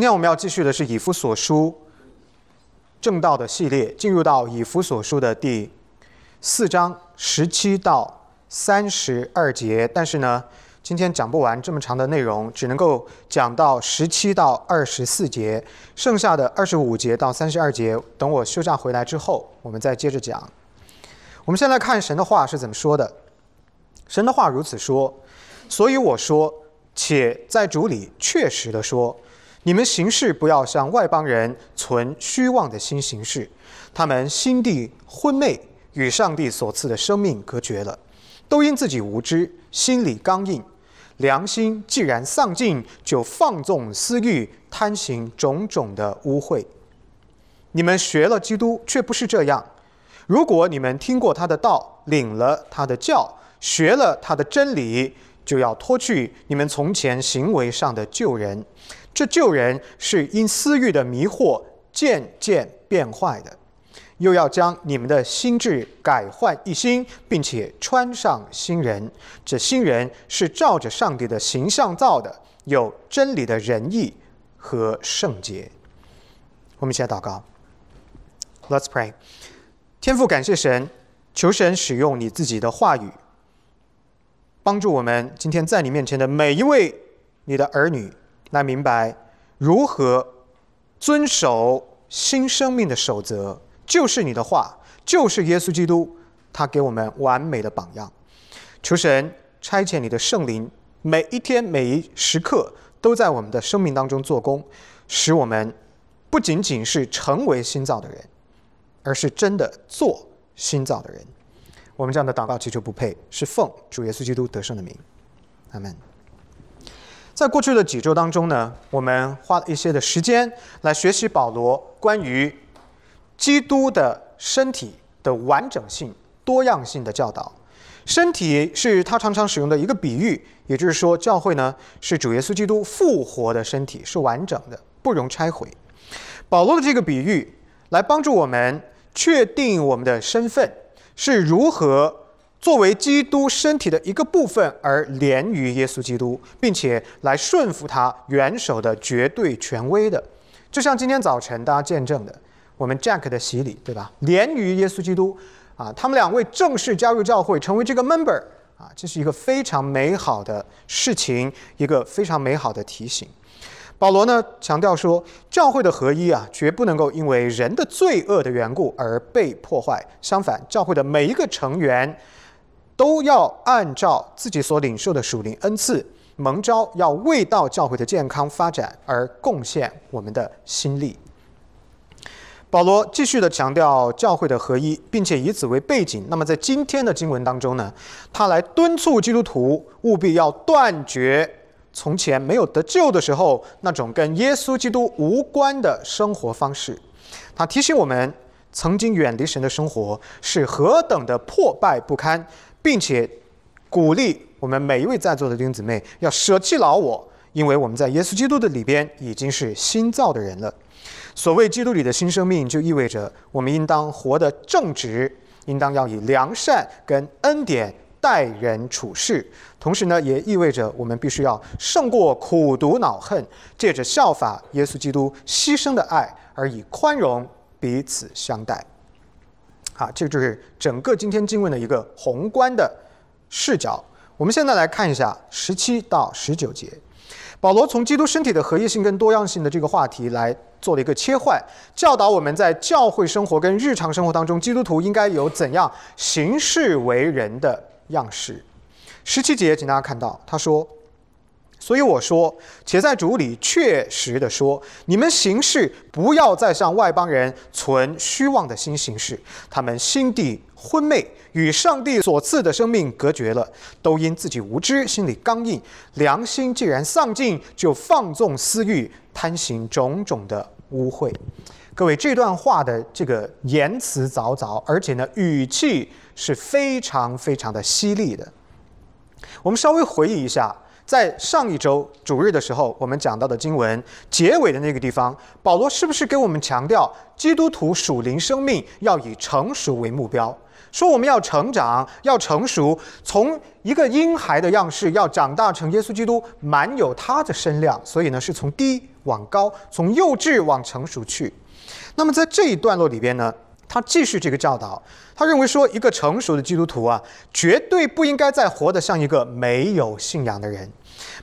今天我们要继续的是以弗所书正道的系列，进入到以弗所书的第四章十七到三十二节。但是呢，今天讲不完这么长的内容，只能够讲到十七到二十四节，剩下的二十五节到三十二节，等我休假回来之后，我们再接着讲。我们先来看神的话是怎么说的。神的话如此说，所以我说，且在主里确实的说。你们行事不要像外邦人存虚妄的心行事，他们心地昏昧，与上帝所赐的生命隔绝了，都因自己无知，心里刚硬，良心既然丧尽，就放纵私欲，贪行种种的污秽。你们学了基督，却不是这样。如果你们听过他的道，领了他的教，学了他的真理，就要脱去你们从前行为上的旧人。这旧人是因私欲的迷惑渐渐变坏的，又要将你们的心智改换一新，并且穿上新人。这新人是照着上帝的形象造的，有真理的仁义和圣洁。我们一起来祷告。Let's pray。天父，感谢神，求神使用你自己的话语，帮助我们今天在你面前的每一位你的儿女。来明白如何遵守新生命的守则，就是你的话，就是耶稣基督，他给我们完美的榜样。求神差遣你的圣灵，每一天每一时刻都在我们的生命当中做工，使我们不仅仅是成为新造的人，而是真的做新造的人。我们这样的祷告祈求不配，是奉主耶稣基督得胜的名，阿门。在过去的几周当中呢，我们花了一些的时间来学习保罗关于基督的身体的完整性、多样性的教导。身体是他常常使用的一个比喻，也就是说，教会呢是主耶稣基督复活的身体，是完整的，不容拆毁。保罗的这个比喻来帮助我们确定我们的身份是如何。作为基督身体的一个部分而连于耶稣基督，并且来顺服他元首的绝对权威的，就像今天早晨大家见证的，我们 Jack 的洗礼，对吧？连于耶稣基督啊，他们两位正式加入教会，成为这个 member 啊，这是一个非常美好的事情，一个非常美好的提醒。保罗呢强调说，教会的合一啊，绝不能够因为人的罪恶的缘故而被破坏，相反，教会的每一个成员。都要按照自己所领受的属灵恩赐蒙召，要为到教会的健康发展而贡献我们的心力。保罗继续的强调教会的合一，并且以此为背景。那么在今天的经文当中呢，他来敦促基督徒务必要断绝从前没有得救的时候那种跟耶稣基督无关的生活方式。他提醒我们，曾经远离神的生活是何等的破败不堪。并且鼓励我们每一位在座的弟兄姊妹要舍弃老我，因为我们在耶稣基督的里边已经是新造的人了。所谓基督里的新生命，就意味着我们应当活得正直，应当要以良善跟恩典待人处事。同时呢，也意味着我们必须要胜过苦毒恼恨，借着效法耶稣基督牺牲的爱，而以宽容彼此相待。啊，这就是整个今天经文的一个宏观的视角。我们现在来看一下十七到十九节，保罗从基督身体的合一性跟多样性的这个话题来做了一个切换，教导我们在教会生活跟日常生活当中，基督徒应该有怎样行事为人的样式。十七节，请大家看到，他说。所以我说，且在主里确实的说，你们行事不要再像外邦人存虚妄的心行事，他们心地昏昧，与上帝所赐的生命隔绝了，都因自己无知，心里刚硬，良心既然丧尽，就放纵私欲，贪行种种的污秽。各位，这段话的这个言辞凿凿，而且呢语气是非常非常的犀利的。我们稍微回忆一下。在上一周主日的时候，我们讲到的经文结尾的那个地方，保罗是不是给我们强调基督徒属灵生命要以成熟为目标？说我们要成长，要成熟，从一个婴孩的样式要长大成耶稣基督，满有他的身量。所以呢，是从低往高，从幼稚往成熟去。那么在这一段落里边呢，他继续这个教导，他认为说，一个成熟的基督徒啊，绝对不应该再活得像一个没有信仰的人。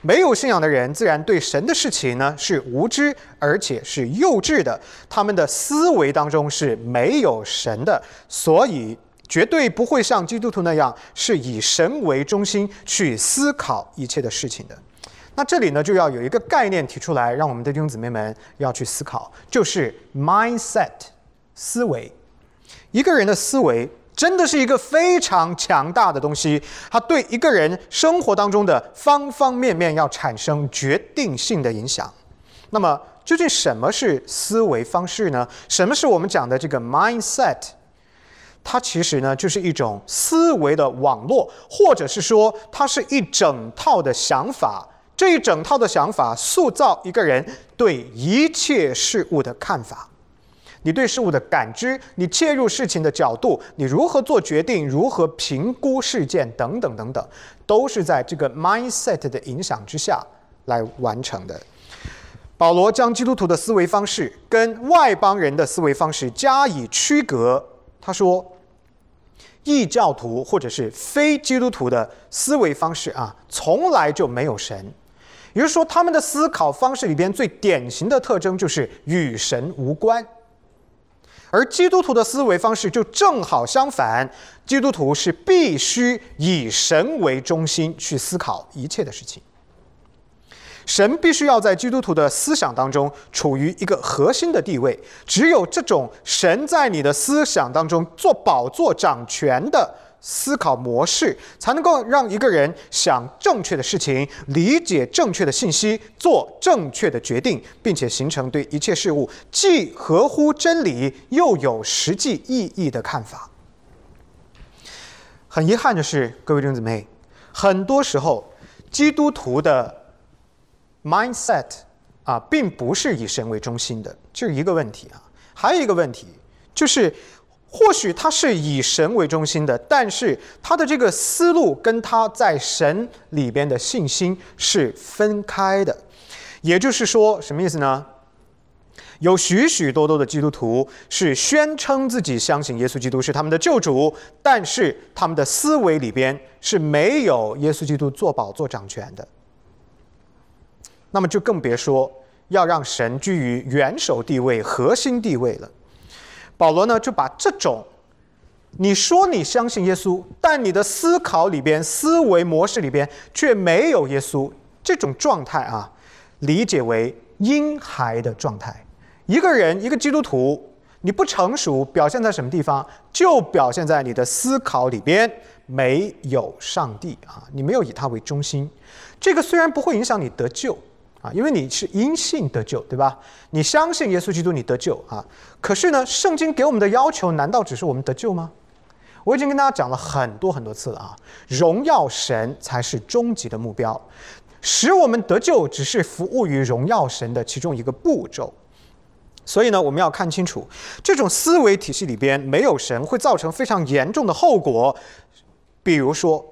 没有信仰的人，自然对神的事情呢是无知，而且是幼稚的。他们的思维当中是没有神的，所以绝对不会像基督徒那样是以神为中心去思考一切的事情的。那这里呢，就要有一个概念提出来，让我们的弟兄姊妹们要去思考，就是 mindset 思维。一个人的思维。真的是一个非常强大的东西，它对一个人生活当中的方方面面要产生决定性的影响。那么，究竟什么是思维方式呢？什么是我们讲的这个 mindset？它其实呢，就是一种思维的网络，或者是说，它是一整套的想法。这一整套的想法塑造一个人对一切事物的看法。你对事物的感知，你切入事情的角度，你如何做决定，如何评估事件，等等等等，都是在这个 mindset 的影响之下来完成的。保罗将基督徒的思维方式跟外邦人的思维方式加以区隔。他说，异教徒或者是非基督徒的思维方式啊，从来就没有神，也就是说，他们的思考方式里边最典型的特征就是与神无关。而基督徒的思维方式就正好相反，基督徒是必须以神为中心去思考一切的事情。神必须要在基督徒的思想当中处于一个核心的地位，只有这种神在你的思想当中做宝座掌权的。思考模式才能够让一个人想正确的事情，理解正确的信息，做正确的决定，并且形成对一切事物既合乎真理又有实际意义的看法。很遗憾的是，各位弟兄姊妹，很多时候基督徒的 mindset 啊，并不是以神为中心的，这是一个问题啊。还有一个问题就是。或许他是以神为中心的，但是他的这个思路跟他在神里边的信心是分开的。也就是说，什么意思呢？有许许多多的基督徒是宣称自己相信耶稣基督是他们的救主，但是他们的思维里边是没有耶稣基督做宝座掌权的。那么就更别说要让神居于元首地位、核心地位了。保罗呢，就把这种你说你相信耶稣，但你的思考里边、思维模式里边却没有耶稣这种状态啊，理解为婴孩的状态。一个人，一个基督徒，你不成熟，表现在什么地方？就表现在你的思考里边没有上帝啊，你没有以他为中心。这个虽然不会影响你得救。啊，因为你是因信得救，对吧？你相信耶稣基督，你得救啊。可是呢，圣经给我们的要求，难道只是我们得救吗？我已经跟大家讲了很多很多次了啊，荣耀神才是终极的目标，使我们得救只是服务于荣耀神的其中一个步骤。所以呢，我们要看清楚，这种思维体系里边没有神，会造成非常严重的后果。比如说，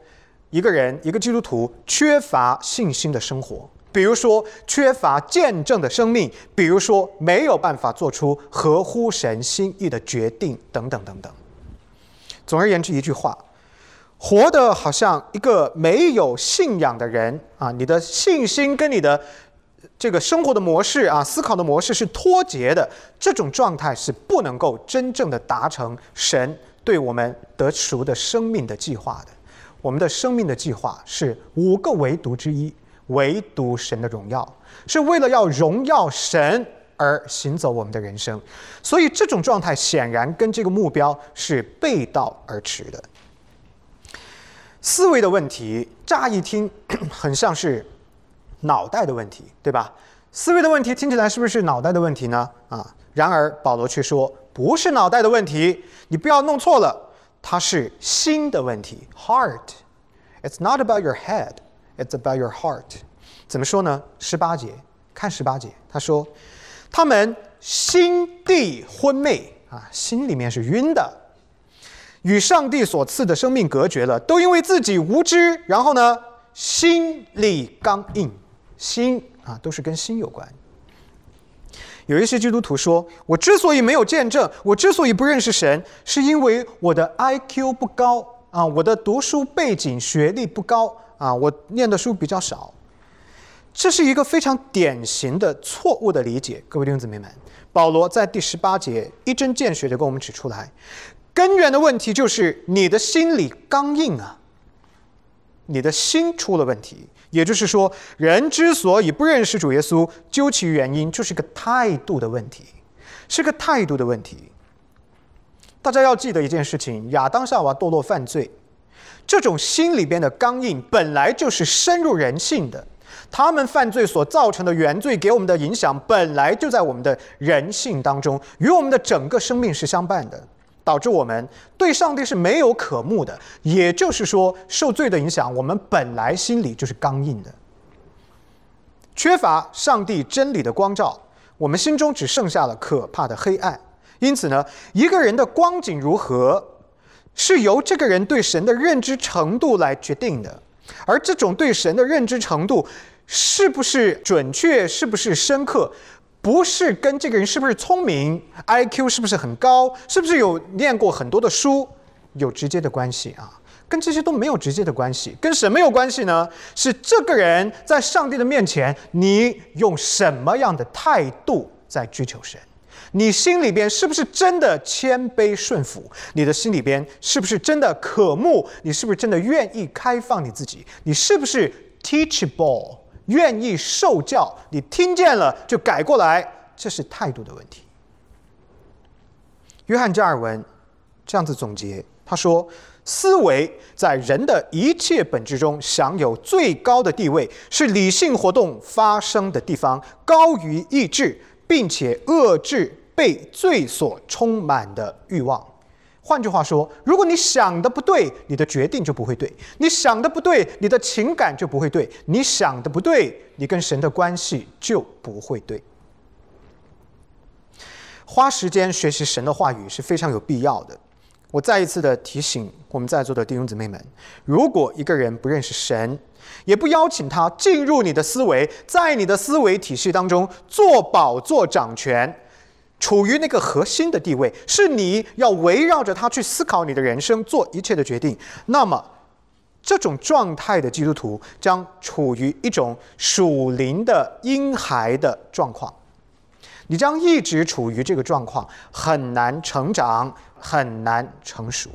一个人一个基督徒缺乏信心的生活。比如说缺乏见证的生命，比如说没有办法做出合乎神心意的决定，等等等等。总而言之，一句话，活得好像一个没有信仰的人啊！你的信心跟你的这个生活的模式啊、思考的模式是脱节的，这种状态是不能够真正的达成神对我们得赎的生命的计划的。我们的生命的计划是五个唯独之一。唯独神的荣耀，是为了要荣耀神而行走我们的人生，所以这种状态显然跟这个目标是背道而驰的。思维的问题，乍一听很像是脑袋的问题，对吧？思维的问题听起来是不是脑袋的问题呢？啊，然而保罗却说不是脑袋的问题，你不要弄错了，它是心的问题，heart。It's not about your head. It's about your heart，怎么说呢？十八节，看十八节，他说，他们心地昏昧啊，心里面是晕的，与上帝所赐的生命隔绝了，都因为自己无知，然后呢，心里刚硬，心啊，都是跟心有关。有一些基督徒说：“我之所以没有见证，我之所以不认识神，是因为我的 IQ 不高啊，我的读书背景、学历不高啊，我念的书比较少。”这是一个非常典型的错误的理解，各位弟兄姊妹们。保罗在第十八节一针见血的给我们指出来。根源的问题就是你的心里刚硬啊，你的心出了问题。也就是说，人之所以不认识主耶稣，究其原因就是个态度的问题，是个态度的问题。大家要记得一件事情：亚当夏娃堕落犯罪，这种心里边的刚硬本来就是深入人性的。他们犯罪所造成的原罪给我们的影响，本来就在我们的人性当中，与我们的整个生命是相伴的。导致我们对上帝是没有渴慕的，也就是说，受罪的影响，我们本来心里就是刚硬的，缺乏上帝真理的光照，我们心中只剩下了可怕的黑暗。因此呢，一个人的光景如何，是由这个人对神的认知程度来决定的，而这种对神的认知程度，是不是准确，是不是深刻？不是跟这个人是不是聪明，IQ 是不是很高，是不是有念过很多的书有直接的关系啊？跟这些都没有直接的关系，跟什么有关系呢？是这个人在上帝的面前，你用什么样的态度在追求神？你心里边是不是真的谦卑顺服？你的心里边是不是真的渴慕？你是不是真的愿意开放你自己？你是不是 teachable？愿意受教，你听见了就改过来，这是态度的问题。约翰加尔文这样子总结，他说：“思维在人的一切本质中享有最高的地位，是理性活动发生的地方，高于意志，并且遏制被罪所充满的欲望。”换句话说，如果你想的不对，你的决定就不会对；你想的不对，你的情感就不会对；你想的不对，你跟神的关系就不会对。花时间学习神的话语是非常有必要的。我再一次的提醒我们在座的弟兄姊妹们：如果一个人不认识神，也不邀请他进入你的思维，在你的思维体系当中做宝座掌权。处于那个核心的地位，是你要围绕着他去思考你的人生，做一切的决定。那么，这种状态的基督徒将处于一种属灵的婴孩的状况，你将一直处于这个状况，很难成长，很难成熟。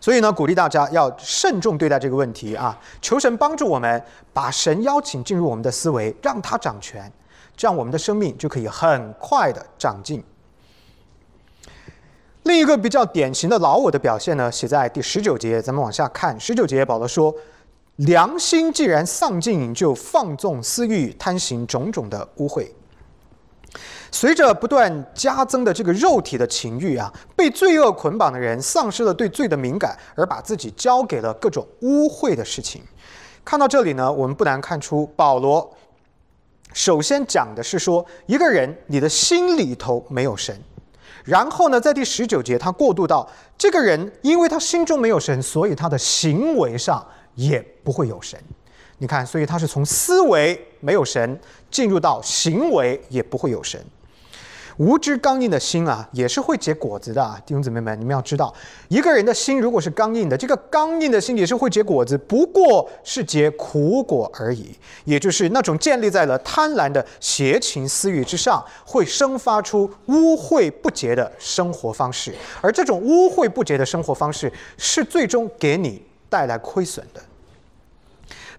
所以呢，鼓励大家要慎重对待这个问题啊！求神帮助我们，把神邀请进入我们的思维，让他掌权。这样，我们的生命就可以很快的长进。另一个比较典型的老我的表现呢，写在第十九节。咱们往下看，十九节保罗说：“良心既然丧尽，就放纵私欲，贪行种种的污秽。随着不断加增的这个肉体的情欲啊，被罪恶捆绑的人丧失了对罪的敏感，而把自己交给了各种污秽的事情。”看到这里呢，我们不难看出保罗。首先讲的是说，一个人你的心里头没有神，然后呢，在第十九节他过渡到这个人，因为他心中没有神，所以他的行为上也不会有神。你看，所以他是从思维没有神，进入到行为也不会有神。无知刚硬的心啊，也是会结果子的。啊弟兄姊妹们，你们要知道，一个人的心如果是刚硬的，这个刚硬的心也是会结果子，不过是结苦果而已。也就是那种建立在了贪婪的邪情私欲之上，会生发出污秽不洁的生活方式。而这种污秽不洁的生活方式，是最终给你带来亏损的。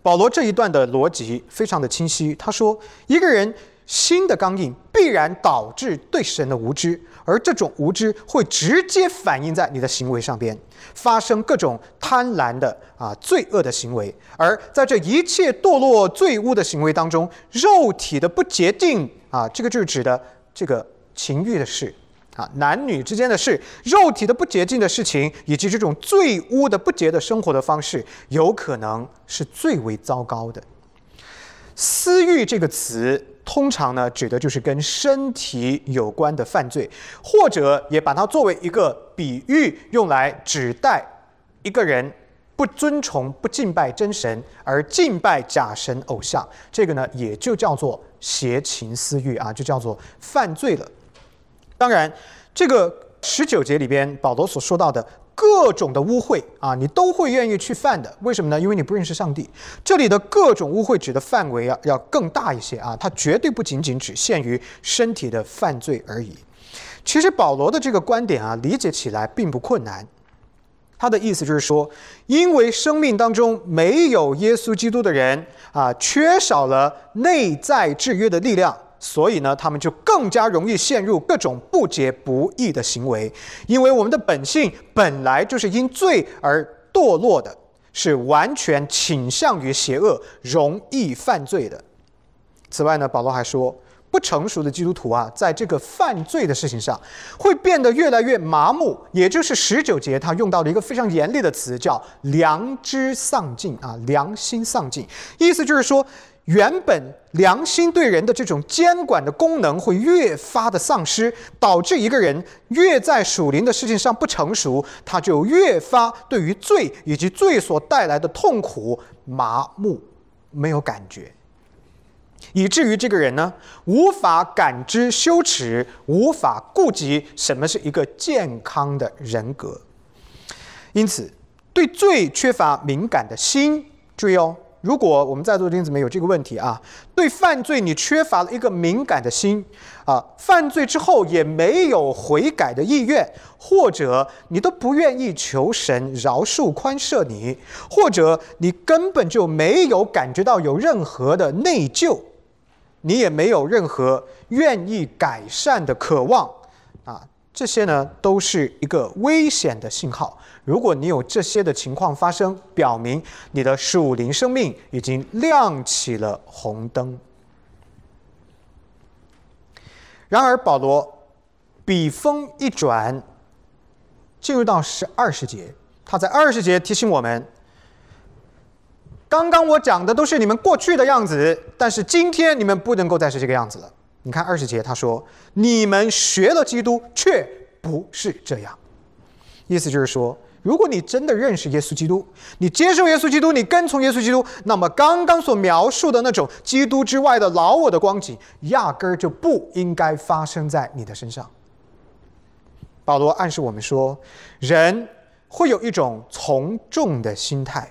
保罗这一段的逻辑非常的清晰，他说，一个人。心的刚硬必然导致对神的无知，而这种无知会直接反映在你的行为上边，发生各种贪婪的啊罪恶的行为。而在这一切堕落罪污的行为当中，肉体的不洁净啊，这个就是指的这个情欲的事啊，男女之间的事，肉体的不洁净的事情，以及这种罪污的不洁的生活的方式，有可能是最为糟糕的。私欲这个词通常呢指的就是跟身体有关的犯罪，或者也把它作为一个比喻，用来指代一个人不尊崇、不敬拜真神，而敬拜假神偶像。这个呢也就叫做邪情私欲啊，就叫做犯罪了。当然，这个十九节里边保罗所说到的。各种的污秽啊，你都会愿意去犯的。为什么呢？因为你不认识上帝。这里的各种污秽指的范围啊，要更大一些啊，它绝对不仅仅只限于身体的犯罪而已。其实保罗的这个观点啊，理解起来并不困难。他的意思就是说，因为生命当中没有耶稣基督的人啊，缺少了内在制约的力量。所以呢，他们就更加容易陷入各种不洁不义的行为，因为我们的本性本来就是因罪而堕落的，是完全倾向于邪恶、容易犯罪的。此外呢，保罗还说，不成熟的基督徒啊，在这个犯罪的事情上，会变得越来越麻木，也就是十九节他用到了一个非常严厉的词，叫良知丧尽啊，良心丧尽，意思就是说。原本良心对人的这种监管的功能会越发的丧失，导致一个人越在属灵的事情上不成熟，他就越发对于罪以及罪所带来的痛苦麻木，没有感觉，以至于这个人呢无法感知羞耻，无法顾及什么是一个健康的人格。因此，对罪缺乏敏感的心，注意哦。如果我们在座的弟兄姊妹有这个问题啊，对犯罪你缺乏了一个敏感的心啊，犯罪之后也没有悔改的意愿，或者你都不愿意求神饶恕宽赦你，或者你根本就没有感觉到有任何的内疚，你也没有任何愿意改善的渴望，这些呢都是一个危险的信号。如果你有这些的情况发生，表明你的属灵生命已经亮起了红灯。然而，保罗笔锋一转，进入到十二十节，他在二十节提醒我们：刚刚我讲的都是你们过去的样子，但是今天你们不能够再是这个样子了。你看二十节，他说：“你们学了基督，却不是这样。”意思就是说。如果你真的认识耶稣基督，你接受耶稣基督，你跟从耶稣基督，那么刚刚所描述的那种基督之外的老我的光景，压根儿就不应该发生在你的身上。保罗暗示我们说，人会有一种从众的心态，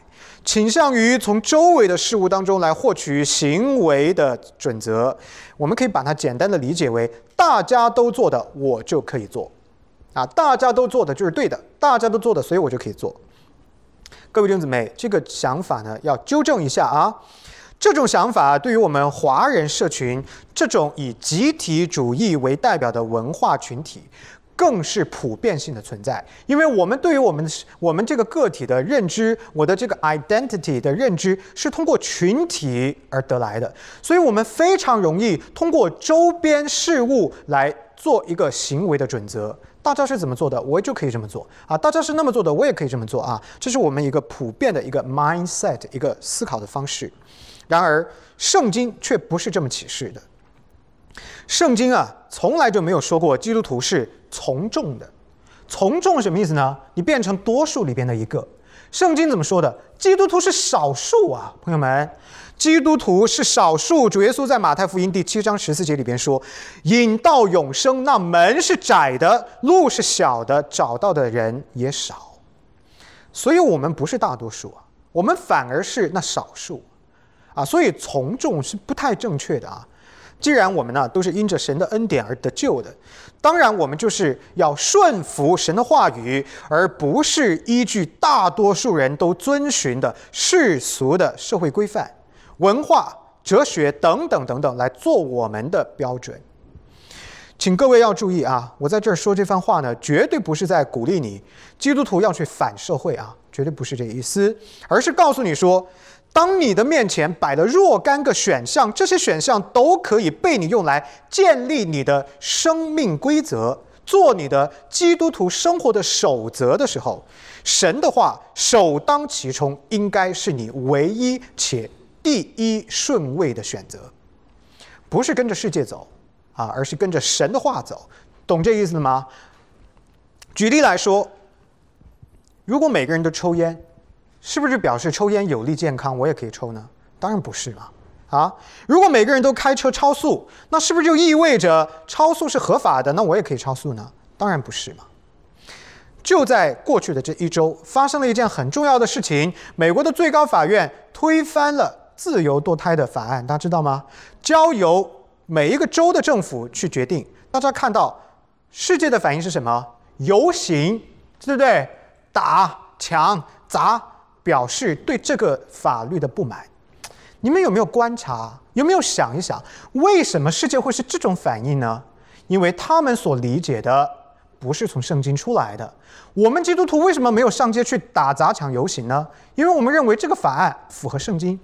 倾向于从周围的事物当中来获取行为的准则。我们可以把它简单的理解为：大家都做的，我就可以做。啊，大家都做的就是对的，大家都做的，所以我就可以做。各位弟兄姊妹，这个想法呢要纠正一下啊。这种想法对于我们华人社群这种以集体主义为代表的文化群体，更是普遍性的存在。因为我们对于我们我们这个个体的认知，我的这个 identity 的认知是通过群体而得来的，所以我们非常容易通过周边事物来做一个行为的准则。大家是怎么做的，我就可以这么做啊！大家是那么做的，我也可以这么做啊！这是我们一个普遍的一个 mindset，一个思考的方式。然而，圣经却不是这么启示的。圣经啊，从来就没有说过基督徒是从众的。从众什么意思呢？你变成多数里边的一个。圣经怎么说的？基督徒是少数啊，朋友们。基督徒是少数，主耶稣在马太福音第七章十四节里边说：“引到永生，那门是窄的，路是小的，找到的人也少。”所以，我们不是大多数啊，我们反而是那少数啊。所以，从众是不太正确的啊。既然我们呢都是因着神的恩典而得救的，当然我们就是要顺服神的话语，而不是依据大多数人都遵循的世俗的社会规范。文化、哲学等等等等来做我们的标准，请各位要注意啊！我在这儿说这番话呢，绝对不是在鼓励你基督徒要去反社会啊，绝对不是这意思，而是告诉你说，当你的面前摆了若干个选项，这些选项都可以被你用来建立你的生命规则，做你的基督徒生活的守则的时候，神的话首当其冲，应该是你唯一且。第一顺位的选择，不是跟着世界走啊，而是跟着神的话走，懂这意思吗？举例来说，如果每个人都抽烟，是不是表示抽烟有利健康，我也可以抽呢？当然不是嘛！啊，如果每个人都开车超速，那是不是就意味着超速是合法的？那我也可以超速呢？当然不是嘛！就在过去的这一周，发生了一件很重要的事情：美国的最高法院推翻了自由堕胎的法案，大家知道吗？交由每一个州的政府去决定。大家看到世界的反应是什么？游行，对不对？打、抢、砸，表示对这个法律的不满。你们有没有观察？有没有想一想，为什么世界会是这种反应呢？因为他们所理解的不是从圣经出来的。我们基督徒为什么没有上街去打砸抢游行呢？因为我们认为这个法案符合圣经。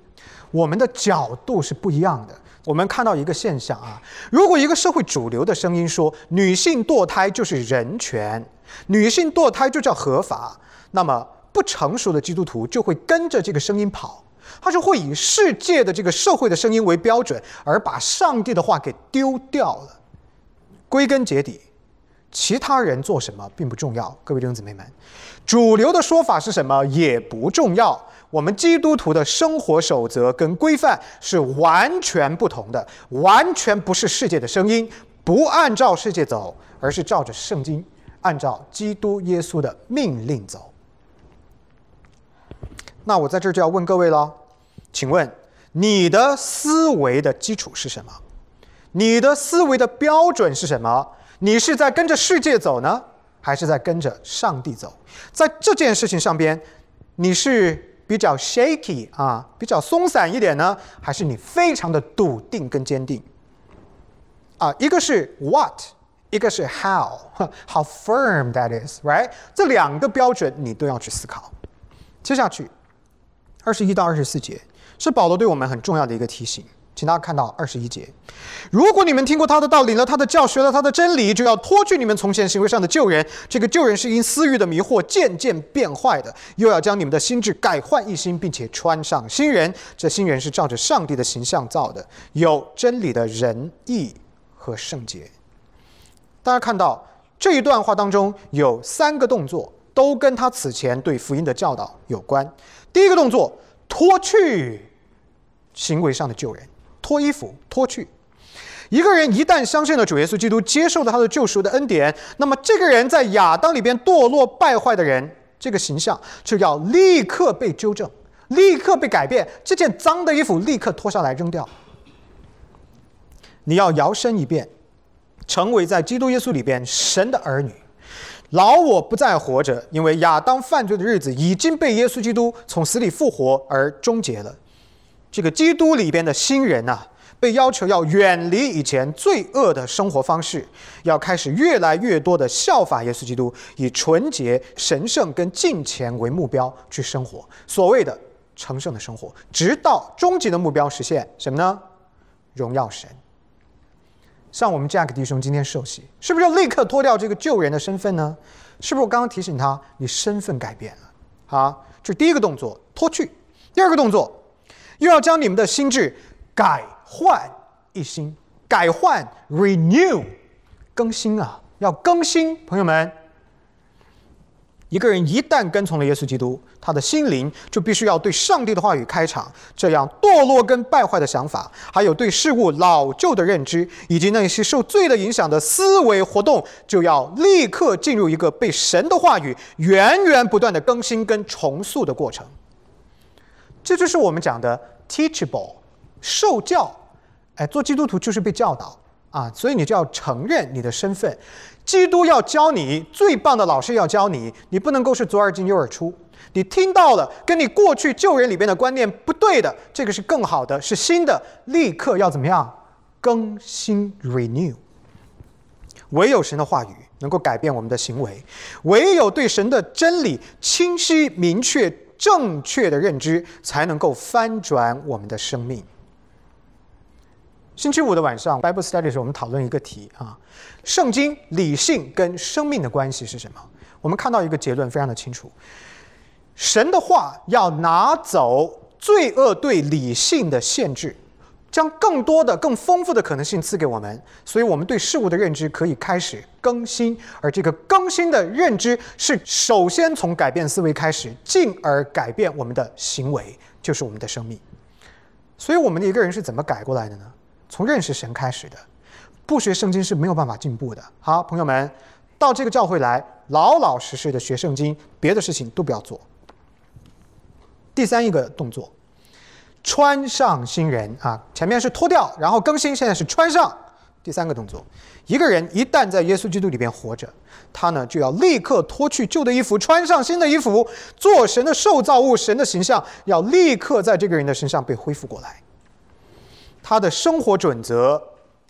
我们的角度是不一样的。我们看到一个现象啊，如果一个社会主流的声音说女性堕胎就是人权，女性堕胎就叫合法，那么不成熟的基督徒就会跟着这个声音跑。他就会以世界的这个社会的声音为标准，而把上帝的话给丢掉了。归根结底，其他人做什么并不重要。各位弟兄姊妹们，主流的说法是什么也不重要。我们基督徒的生活守则跟规范是完全不同的，完全不是世界的声音，不按照世界走，而是照着圣经，按照基督耶稣的命令走。那我在这就要问各位了，请问你的思维的基础是什么？你的思维的标准是什么？你是在跟着世界走呢，还是在跟着上帝走？在这件事情上边，你是比较 shaky 啊，比较松散一点呢，还是你非常的笃定跟坚定？啊，一个是 what，一个是 how，how firm that is，right？这两个标准你都要去思考。接下去。二十一到二十四节是保罗对我们很重要的一个提醒，请大家看到二十一节：如果你们听过他的道，领了他的教，学了他的真理，就要脱去你们从前行为上的旧人。这个旧人是因私欲的迷惑渐渐变坏的，又要将你们的心智改换一新，并且穿上新人。这新人是照着上帝的形象造的，有真理的仁义和圣洁。大家看到这一段话当中有三个动作，都跟他此前对福音的教导有关。第一个动作，脱去行为上的旧人，脱衣服，脱去。一个人一旦相信了主耶稣基督，接受了他的救赎的恩典，那么这个人在亚当里边堕落败坏的人，这个形象就要立刻被纠正，立刻被改变。这件脏的衣服立刻脱下来扔掉。你要摇身一变，成为在基督耶稣里边神的儿女。老我不再活着，因为亚当犯罪的日子已经被耶稣基督从死里复活而终结了。这个基督里边的新人呐，被要求要远离以前罪恶的生活方式，要开始越来越多的效法耶稣基督，以纯洁、神圣跟敬虔为目标去生活。所谓的成圣的生活，直到终极的目标实现什么呢？荣耀神。像我们 Jack 弟兄今天受洗，是不是要立刻脱掉这个旧人的身份呢？是不是我刚刚提醒他，你身份改变了？好，这第一个动作，脱去；第二个动作，又要将你们的心智改换一新，改换 renew，更新啊，要更新，朋友们。一个人一旦跟从了耶稣基督，他的心灵就必须要对上帝的话语开场，这样堕落跟败坏的想法，还有对事物老旧的认知，以及那些受罪的影响的思维活动，就要立刻进入一个被神的话语源源不断的更新跟重塑的过程。这就是我们讲的 teachable，受教。哎，做基督徒就是被教导啊，所以你就要承认你的身份。基督要教你最棒的老师要教你，你不能够是左耳进右耳出。你听到了跟你过去旧人里边的观念不对的，这个是更好的，是新的，立刻要怎么样更新 renew。唯有神的话语能够改变我们的行为，唯有对神的真理清晰、明确、正确的认知，才能够翻转我们的生命。星期五的晚上，Bible Study 时，我们讨论一个题啊：圣经、理性跟生命的关系是什么？我们看到一个结论非常的清楚：神的话要拿走罪恶对理性的限制。将更多的、更丰富的可能性赐给我们，所以我们对事物的认知可以开始更新，而这个更新的认知是首先从改变思维开始，进而改变我们的行为，就是我们的生命。所以，我们的一个人是怎么改过来的呢？从认识神开始的。不学圣经是没有办法进步的。好，朋友们，到这个教会来，老老实实的学圣经，别的事情都不要做。第三一个动作。穿上新人啊，前面是脱掉，然后更新，现在是穿上。第三个动作，一个人一旦在耶稣基督里边活着，他呢就要立刻脱去旧的衣服，穿上新的衣服，做神的受造物，神的形象要立刻在这个人的身上被恢复过来。他的生活准则，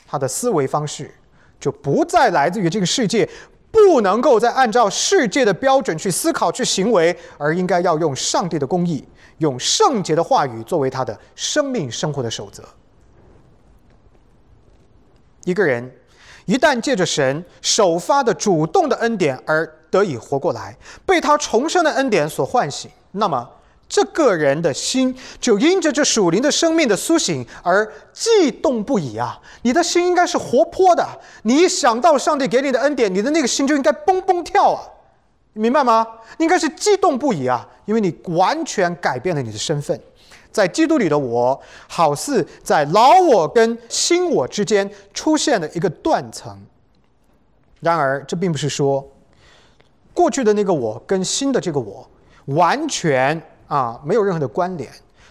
他的思维方式，就不再来自于这个世界。不能够再按照世界的标准去思考、去行为，而应该要用上帝的公义、用圣洁的话语作为他的生命生活的守则。一个人一旦借着神首发的主动的恩典而得以活过来，被他重生的恩典所唤醒，那么。这个人的心就因着这属灵的生命的苏醒而悸动不已啊！你的心应该是活泼的，你一想到上帝给你的恩典，你的那个心就应该蹦蹦跳啊！你明白吗？应该是激动不已啊，因为你完全改变了你的身份，在基督里的我，好似在老我跟新我之间出现了一个断层。然而，这并不是说过去的那个我跟新的这个我完全。啊，没有任何的关联，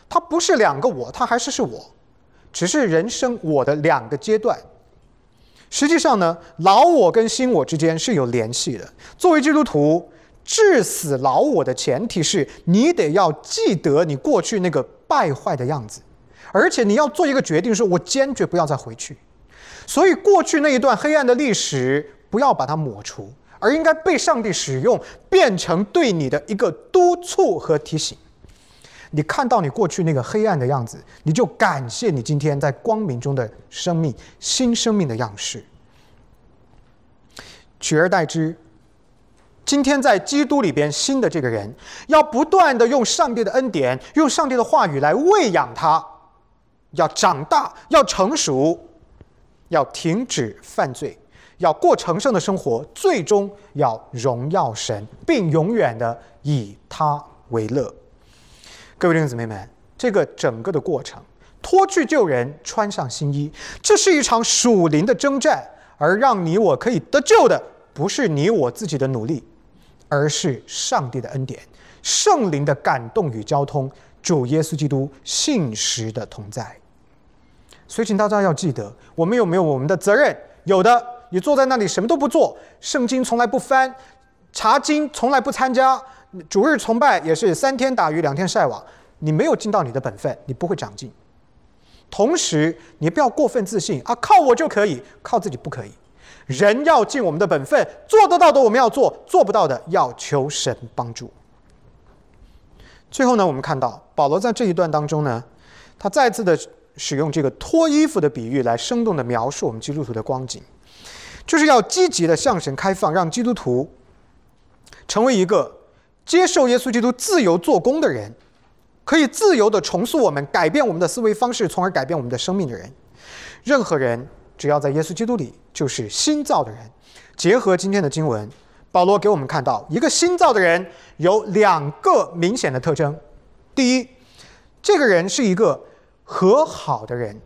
它不是两个我，它还是是我，只是人生我的两个阶段。实际上呢，老我跟新我之间是有联系的。作为基督徒，致死老我的前提是你得要记得你过去那个败坏的样子，而且你要做一个决定，说我坚决不要再回去。所以过去那一段黑暗的历史，不要把它抹除，而应该被上帝使用，变成对你的一个督促和提醒。你看到你过去那个黑暗的样子，你就感谢你今天在光明中的生命，新生命的样式。取而代之，今天在基督里边新的这个人，要不断的用上帝的恩典，用上帝的话语来喂养他，要长大，要成熟，要停止犯罪，要过成圣的生活，最终要荣耀神，并永远的以他为乐。各位弟兄姊妹们，这个整个的过程，脱去旧人，穿上新衣，这是一场属灵的征战。而让你我可以得救的，不是你我自己的努力，而是上帝的恩典、圣灵的感动与交通、主耶稣基督信实的同在。所以，请大家要记得，我们有没有我们的责任？有的，你坐在那里什么都不做，圣经从来不翻，查经从来不参加。主日崇拜也是三天打鱼两天晒网，你没有尽到你的本分，你不会长进。同时，你不要过分自信啊，靠我就可以，靠自己不可以。人要尽我们的本分，做得到的我们要做，做不到的要求神帮助。最后呢，我们看到保罗在这一段当中呢，他再次的使用这个脱衣服的比喻来生动的描述我们基督徒的光景，就是要积极的向神开放，让基督徒成为一个。接受耶稣基督自由做工的人，可以自由的重塑我们、改变我们的思维方式，从而改变我们的生命的人。任何人只要在耶稣基督里，就是新造的人。结合今天的经文，保罗给我们看到，一个新造的人有两个明显的特征：第一，这个人是一个和好的人，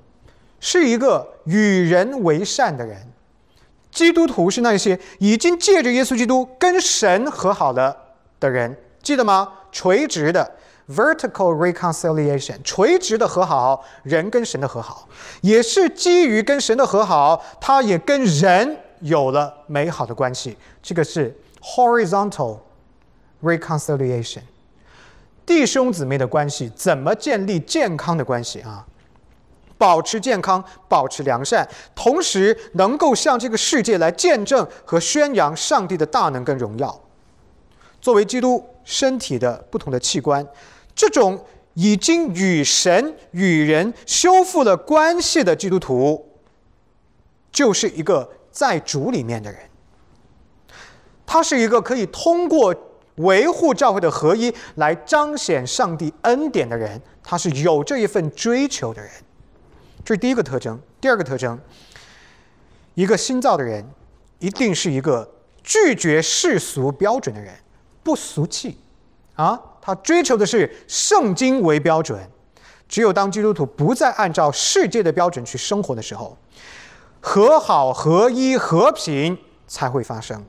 是一个与人为善的人。基督徒是那些已经借着耶稣基督跟神和好了。的人记得吗？垂直的 vertical reconciliation，垂直的和好，人跟神的和好，也是基于跟神的和好，他也跟人有了美好的关系。这个是 horizontal reconciliation，弟兄姊妹的关系怎么建立健康的关系啊？保持健康，保持良善，同时能够向这个世界来见证和宣扬上帝的大能跟荣耀。作为基督身体的不同的器官，这种已经与神与人修复了关系的基督徒，就是一个在主里面的人。他是一个可以通过维护教会的合一，来彰显上帝恩典的人，他是有这一份追求的人。这是第一个特征。第二个特征，一个新造的人，一定是一个拒绝世俗标准的人，不俗气啊，他追求的是圣经为标准。只有当基督徒不再按照世界的标准去生活的时候，和好、合一、和平才会发生。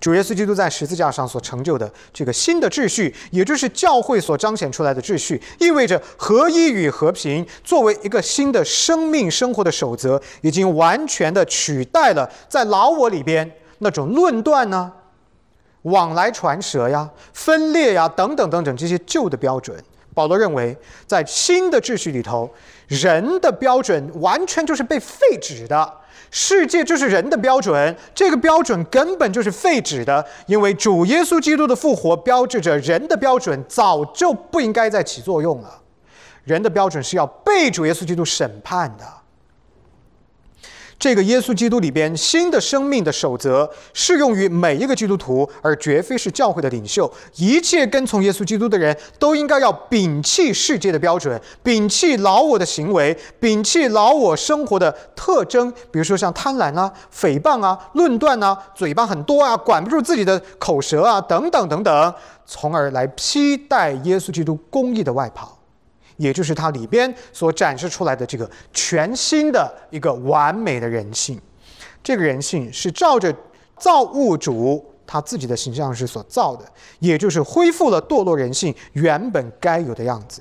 主耶稣基督在十字架上所成就的这个新的秩序，也就是教会所彰显出来的秩序，意味着合一与和平作为一个新的生命生活的守则，已经完全的取代了在老我里边那种论断呢、往来传舌呀、分裂呀等等等等这些旧的标准。保罗认为，在新的秩序里头，人的标准完全就是被废止的。世界就是人的标准，这个标准根本就是废止的，因为主耶稣基督的复活标志着人的标准早就不应该再起作用了。人的标准是要被主耶稣基督审判的。这个耶稣基督里边新的生命的守则适用于每一个基督徒，而绝非是教会的领袖。一切跟从耶稣基督的人都应该要摒弃世界的标准，摒弃老我的行为，摒弃老我生活的特征，比如说像贪婪啊、诽谤啊、论断啊、嘴巴很多啊、管不住自己的口舌啊等等等等，从而来披戴耶稣基督公义的外袍。也就是它里边所展示出来的这个全新的一个完美的人性，这个人性是照着造物主他自己的形象是所造的，也就是恢复了堕落人性原本该有的样子。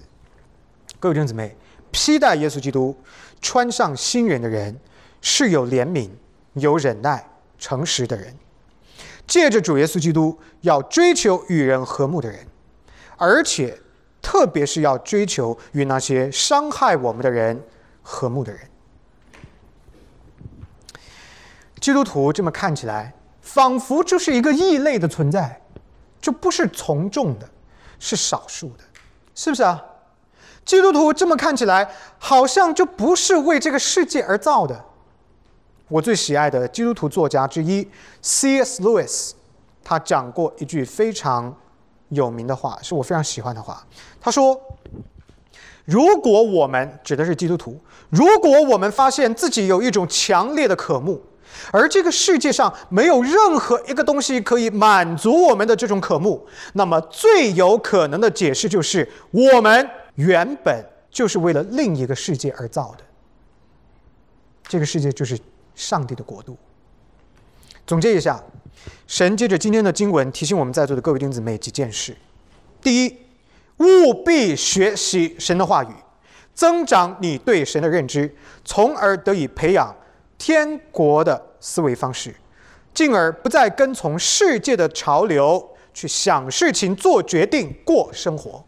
各位弟兄姊妹，披戴耶稣基督，穿上新人的人，是有怜悯、有忍耐、诚实的人，借着主耶稣基督要追求与人和睦的人，而且。特别是要追求与那些伤害我们的人和睦的人。基督徒这么看起来，仿佛就是一个异类的存在，就不是从众的，是少数的，是不是啊？基督徒这么看起来，好像就不是为这个世界而造的。我最喜爱的基督徒作家之一 C.S. Lewis，他讲过一句非常。有名的话是我非常喜欢的话。他说：“如果我们指的是基督徒，如果我们发现自己有一种强烈的渴慕，而这个世界上没有任何一个东西可以满足我们的这种渴慕，那么最有可能的解释就是，我们原本就是为了另一个世界而造的。这个世界就是上帝的国度。”总结一下。神借着今天的经文提醒我们在座的各位弟兄姊妹几件事：第一，务必学习神的话语，增长你对神的认知，从而得以培养天国的思维方式，进而不再跟从世界的潮流去想事情、做决定、过生活。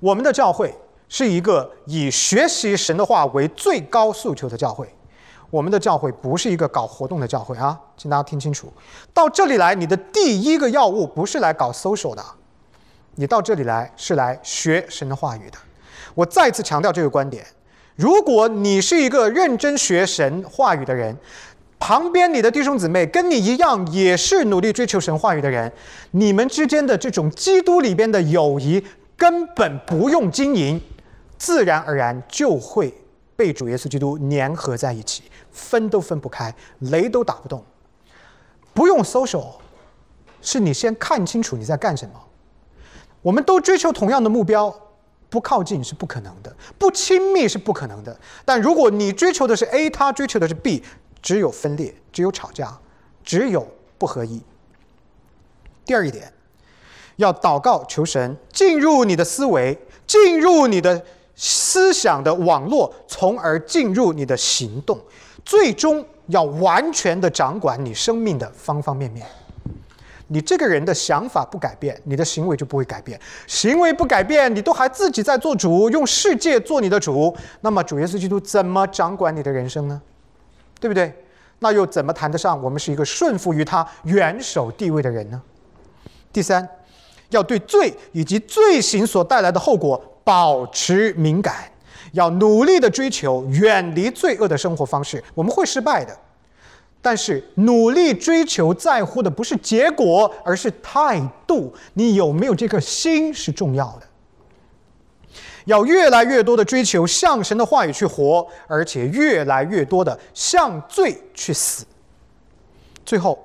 我们的教会是一个以学习神的话为最高诉求的教会。我们的教会不是一个搞活动的教会啊，请大家听清楚。到这里来，你的第一个要务不是来搞 social 的，你到这里来是来学神的话语的。我再次强调这个观点：如果你是一个认真学神话语的人，旁边你的弟兄姊妹跟你一样也是努力追求神话语的人，你们之间的这种基督里边的友谊根本不用经营，自然而然就会被主耶稣基督粘合在一起。分都分不开，雷都打不动。不用搜索，是你先看清楚你在干什么。我们都追求同样的目标，不靠近是不可能的，不亲密是不可能的。但如果你追求的是 A，他追求的是 B，只有分裂，只有吵架，只有不合一。第二一点，要祷告求神进入你的思维，进入你的思想的网络，从而进入你的行动。最终要完全的掌管你生命的方方面面。你这个人的想法不改变，你的行为就不会改变。行为不改变，你都还自己在做主，用世界做你的主，那么主耶稣基督怎么掌管你的人生呢？对不对？那又怎么谈得上我们是一个顺服于他元首地位的人呢？第三，要对罪以及罪行所带来的后果保持敏感。要努力的追求远离罪恶的生活方式，我们会失败的。但是努力追求在乎的不是结果，而是态度。你有没有这颗心是重要的。要越来越多的追求向神的话语去活，而且越来越多的向罪去死。最后，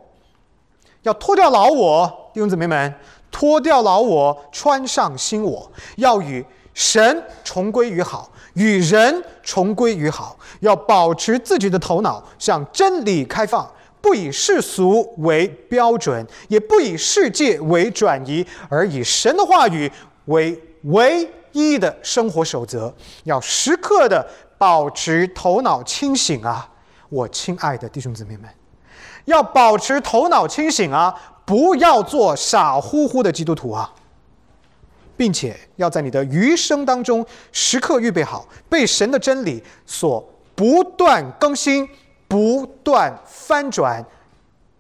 要脱掉老我，弟兄姊妹们，脱掉老我，穿上新我，要与神重归于好，与人重归于好。要保持自己的头脑向真理开放，不以世俗为标准，也不以世界为转移，而以神的话语为唯。一的生活守则，要时刻的保持头脑清醒啊！我亲爱的弟兄姊妹们，要保持头脑清醒啊！不要做傻乎乎的基督徒啊！并且要在你的余生当中时刻预备好，被神的真理所不断更新、不断翻转，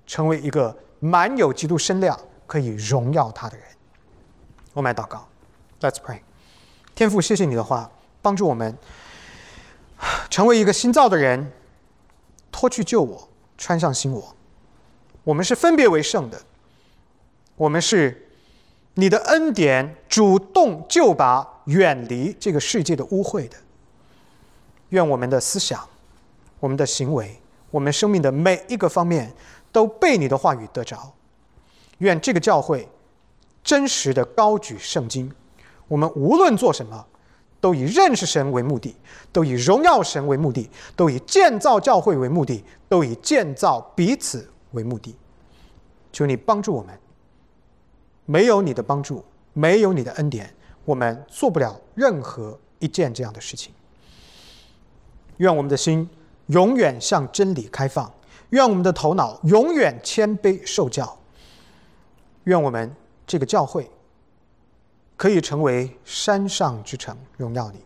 成为一个满有基督身量、可以荣耀他的人。我们来祷告，Let's pray。天父，谢谢你的话，帮助我们成为一个新造的人，脱去旧我，穿上新我。我们是分别为圣的，我们是你的恩典主动就把，远离这个世界的污秽的。愿我们的思想、我们的行为、我们生命的每一个方面都被你的话语得着。愿这个教会真实的高举圣经。我们无论做什么，都以认识神为目的，都以荣耀神为目的，都以建造教会为目的，都以建造彼此为目的。求你帮助我们。没有你的帮助，没有你的恩典，我们做不了任何一件这样的事情。愿我们的心永远向真理开放，愿我们的头脑永远谦卑受教，愿我们这个教会。可以成为山上之城，荣耀你。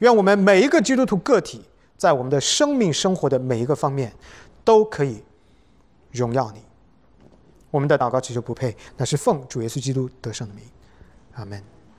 愿我们每一个基督徒个体，在我们的生命生活的每一个方面，都可以荣耀你。我们的祷告祈求不配，那是奉主耶稣基督得胜的名。阿门。